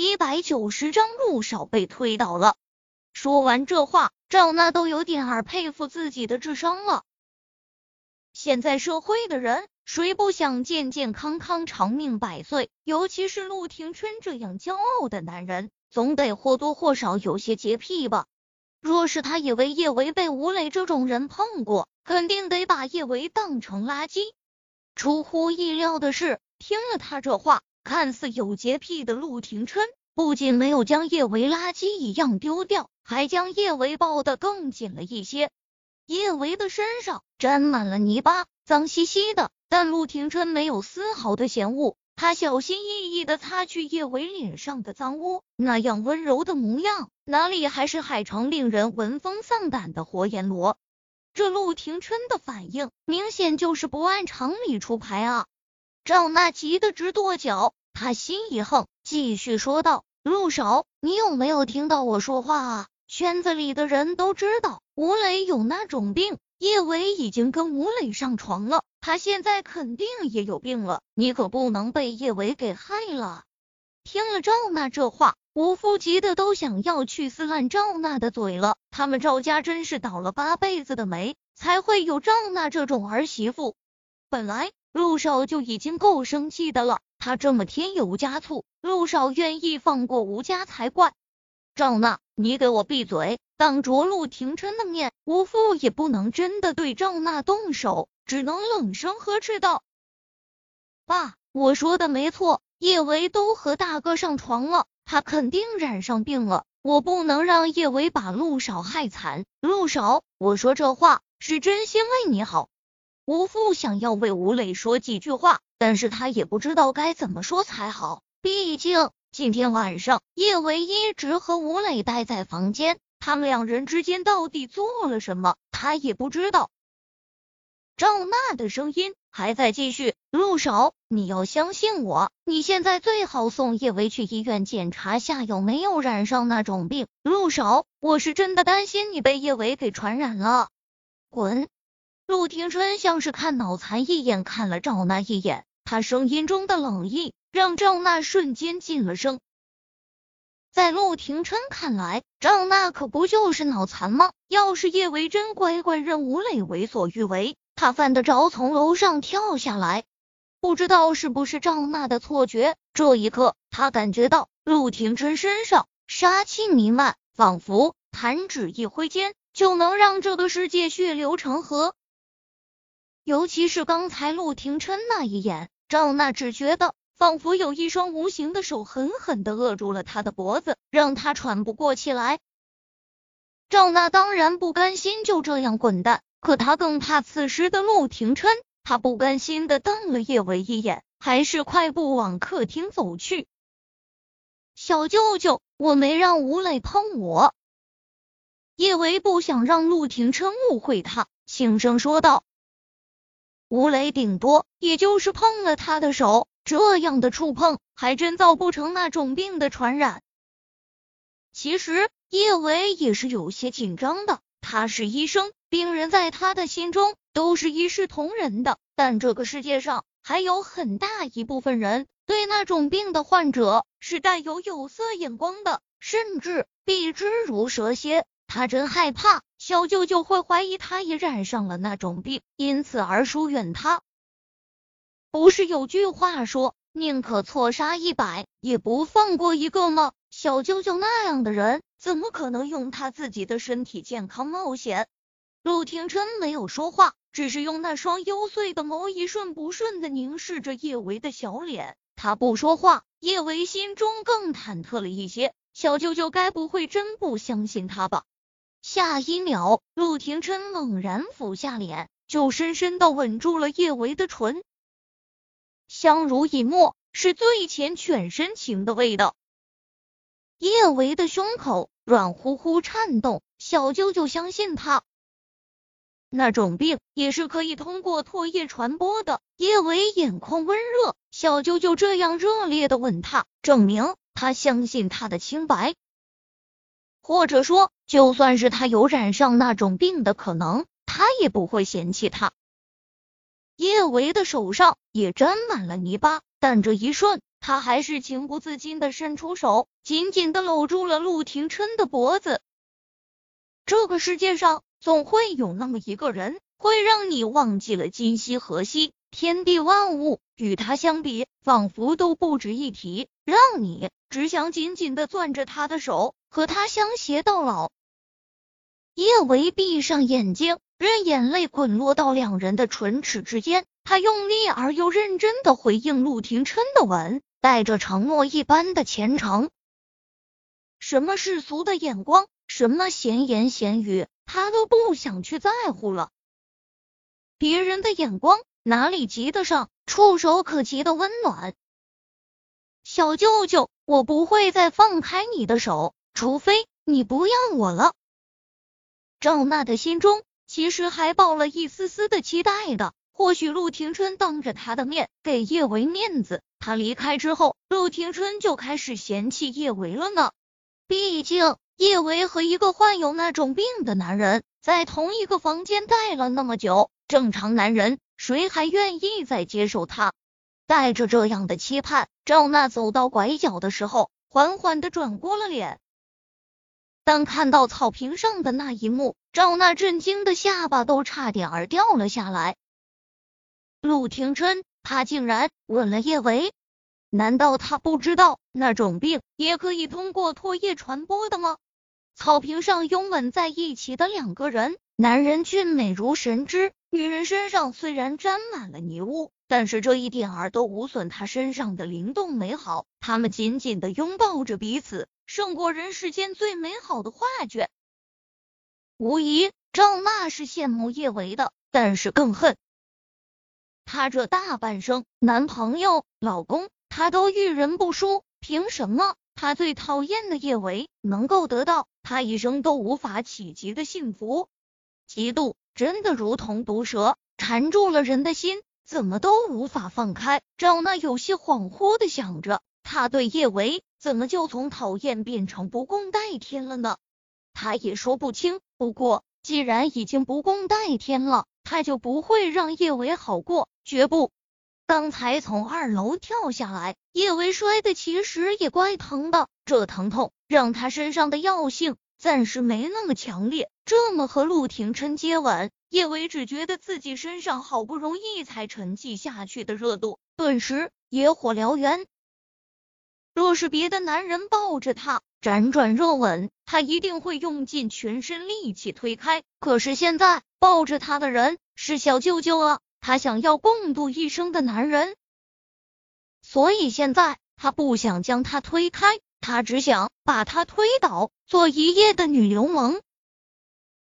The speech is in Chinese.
一百九十章，陆少被推倒了。说完这话，赵娜都有点儿佩服自己的智商了。现在社会的人，谁不想健健康康、长命百岁？尤其是陆廷琛这样骄傲的男人，总得或多或少有些洁癖吧。若是他以为叶维被吴磊这种人碰过，肯定得把叶维当成垃圾。出乎意料的是，听了他这话，看似有洁癖的陆廷琛不仅没有将叶维垃圾一样丢掉，还将叶维抱得更紧了一些。叶维的身上沾满了泥巴，脏兮兮的，但陆廷琛没有丝毫的嫌恶。他小心翼翼的擦去叶维脸上的脏污，那样温柔的模样，哪里还是海城令人闻风丧胆的活阎罗？这陆廷琛的反应，明显就是不按常理出牌啊！赵娜急得直跺脚，他心一横，继续说道：“陆少，你有没有听到我说话啊？圈子里的人都知道吴磊有那种病。”叶伟已经跟吴磊上床了，他现在肯定也有病了，你可不能被叶伟给害了。听了赵娜这话，吴父急得都想要去撕烂赵娜的嘴了。他们赵家真是倒了八辈子的霉，才会有赵娜这种儿媳妇。本来陆少就已经够生气的了，他这么添油加醋，陆少愿意放过吴家才怪。赵娜，你给我闭嘴！当着陆廷琛的面，吴父也不能真的对赵娜动手，只能冷声呵斥道：“爸，我说的没错，叶维都和大哥上床了，他肯定染上病了，我不能让叶维把陆少害惨。陆少，我说这话是真心为你好。”吴父想要为吴磊说几句话，但是他也不知道该怎么说才好，毕竟今天晚上叶维一直和吴磊待在房间。他们两人之间到底做了什么？他也不知道。赵娜的声音还在继续：“陆少，你要相信我，你现在最好送叶维去医院检查下有没有染上那种病。陆少，我是真的担心你被叶维给传染了。”滚！陆廷琛像是看脑残一眼看了赵娜一眼，他声音中的冷意让赵娜瞬间噤了声。在陆廷琛看来，赵娜可不就是脑残吗？要是叶维真乖乖认吴磊为所欲为，他犯得着从楼上跳下来？不知道是不是赵娜的错觉，这一刻他感觉到陆廷琛身上杀气弥漫，仿佛弹指一挥间就能让这个世界血流成河。尤其是刚才陆廷琛那一眼，赵娜只觉得。仿佛有一双无形的手狠狠的扼住了他的脖子，让他喘不过气来。赵娜当然不甘心就这样滚蛋，可她更怕此时的陆廷琛。她不甘心的瞪了叶维一眼，还是快步往客厅走去。小舅舅，我没让吴磊碰我。叶维不想让陆廷琛误会他，轻声说道：“吴磊顶多也就是碰了他的手。”这样的触碰还真造不成那种病的传染。其实叶维也是有些紧张的，他是医生，病人在他的心中都是一视同仁的。但这个世界上还有很大一部分人对那种病的患者是带有有色眼光的，甚至避之如蛇蝎。他真害怕小舅舅会怀疑他也染上了那种病，因此而疏远他。不是有句话说，宁可错杀一百，也不放过一个吗？小舅舅那样的人，怎么可能用他自己的身体健康冒险？陆廷琛没有说话，只是用那双幽邃的眸一瞬不瞬的凝视着叶维的小脸。他不说话，叶维心中更忐忑了一些。小舅舅该不会真不相信他吧？下一秒，陆廷琛猛然俯下脸，就深深的吻住了叶维的唇。相濡以沫是最缱绻深情的味道。叶维的胸口软乎乎颤动，小舅舅相信他，那种病也是可以通过唾液传播的。叶维眼眶温热，小舅舅这样热烈的吻他，证明他相信他的清白。或者说，就算是他有染上那种病的可能，他也不会嫌弃他。叶维的手上也沾满了泥巴，但这一瞬，他还是情不自禁的伸出手，紧紧的搂住了陆廷琛的脖子。这个世界上总会有那么一个人，会让你忘记了今夕何夕，天地万物与他相比，仿佛都不值一提，让你只想紧紧的攥着他的手，和他相携到老。叶维闭上眼睛，任眼泪滚落到两人的唇齿之间，他用力而又认真的回应陆廷琛的吻。带着承诺一般的虔诚，什么世俗的眼光，什么闲言闲语，他都不想去在乎了。别人的眼光哪里及得上触手可及的温暖？小舅舅，我不会再放开你的手，除非你不要我了。赵娜的心中其实还抱了一丝丝的期待的。或许陆廷琛当着他的面给叶维面子，他离开之后，陆廷琛就开始嫌弃叶维了呢。毕竟叶维和一个患有那种病的男人在同一个房间待了那么久，正常男人谁还愿意再接受他？带着这样的期盼，赵娜走到拐角的时候，缓缓的转过了脸。当看到草坪上的那一幕，赵娜震惊的下巴都差点儿掉了下来。陆廷琛，他竟然吻了叶维？难道他不知道那种病也可以通过唾液传播的吗？草坪上拥吻在一起的两个人，男人俊美如神之，女人身上虽然沾满了泥污，但是这一点儿都无损他身上的灵动美好。他们紧紧的拥抱着彼此，胜过人世间最美好的画卷。无疑，赵娜是羡慕叶维的，但是更恨。他这大半生，男朋友、老公，他都遇人不淑，凭什么他最讨厌的叶维能够得到他一生都无法企及的幸福？嫉妒真的如同毒蛇，缠住了人的心，怎么都无法放开。赵娜有些恍惚的想着，他对叶维怎么就从讨厌变成不共戴天了呢？他也说不清。不过既然已经不共戴天了，他就不会让叶维好过。绝不！刚才从二楼跳下来，叶维摔的其实也怪疼的，这疼痛让他身上的药性暂时没那么强烈。这么和陆廷琛接吻，叶维只觉得自己身上好不容易才沉寂下去的热度，顿时野火燎原。若是别的男人抱着他辗转热吻，他一定会用尽全身力气推开。可是现在抱着他的人是小舅舅啊！他想要共度一生的男人，所以现在他不想将他推开，他只想把他推倒，做一夜的女流氓。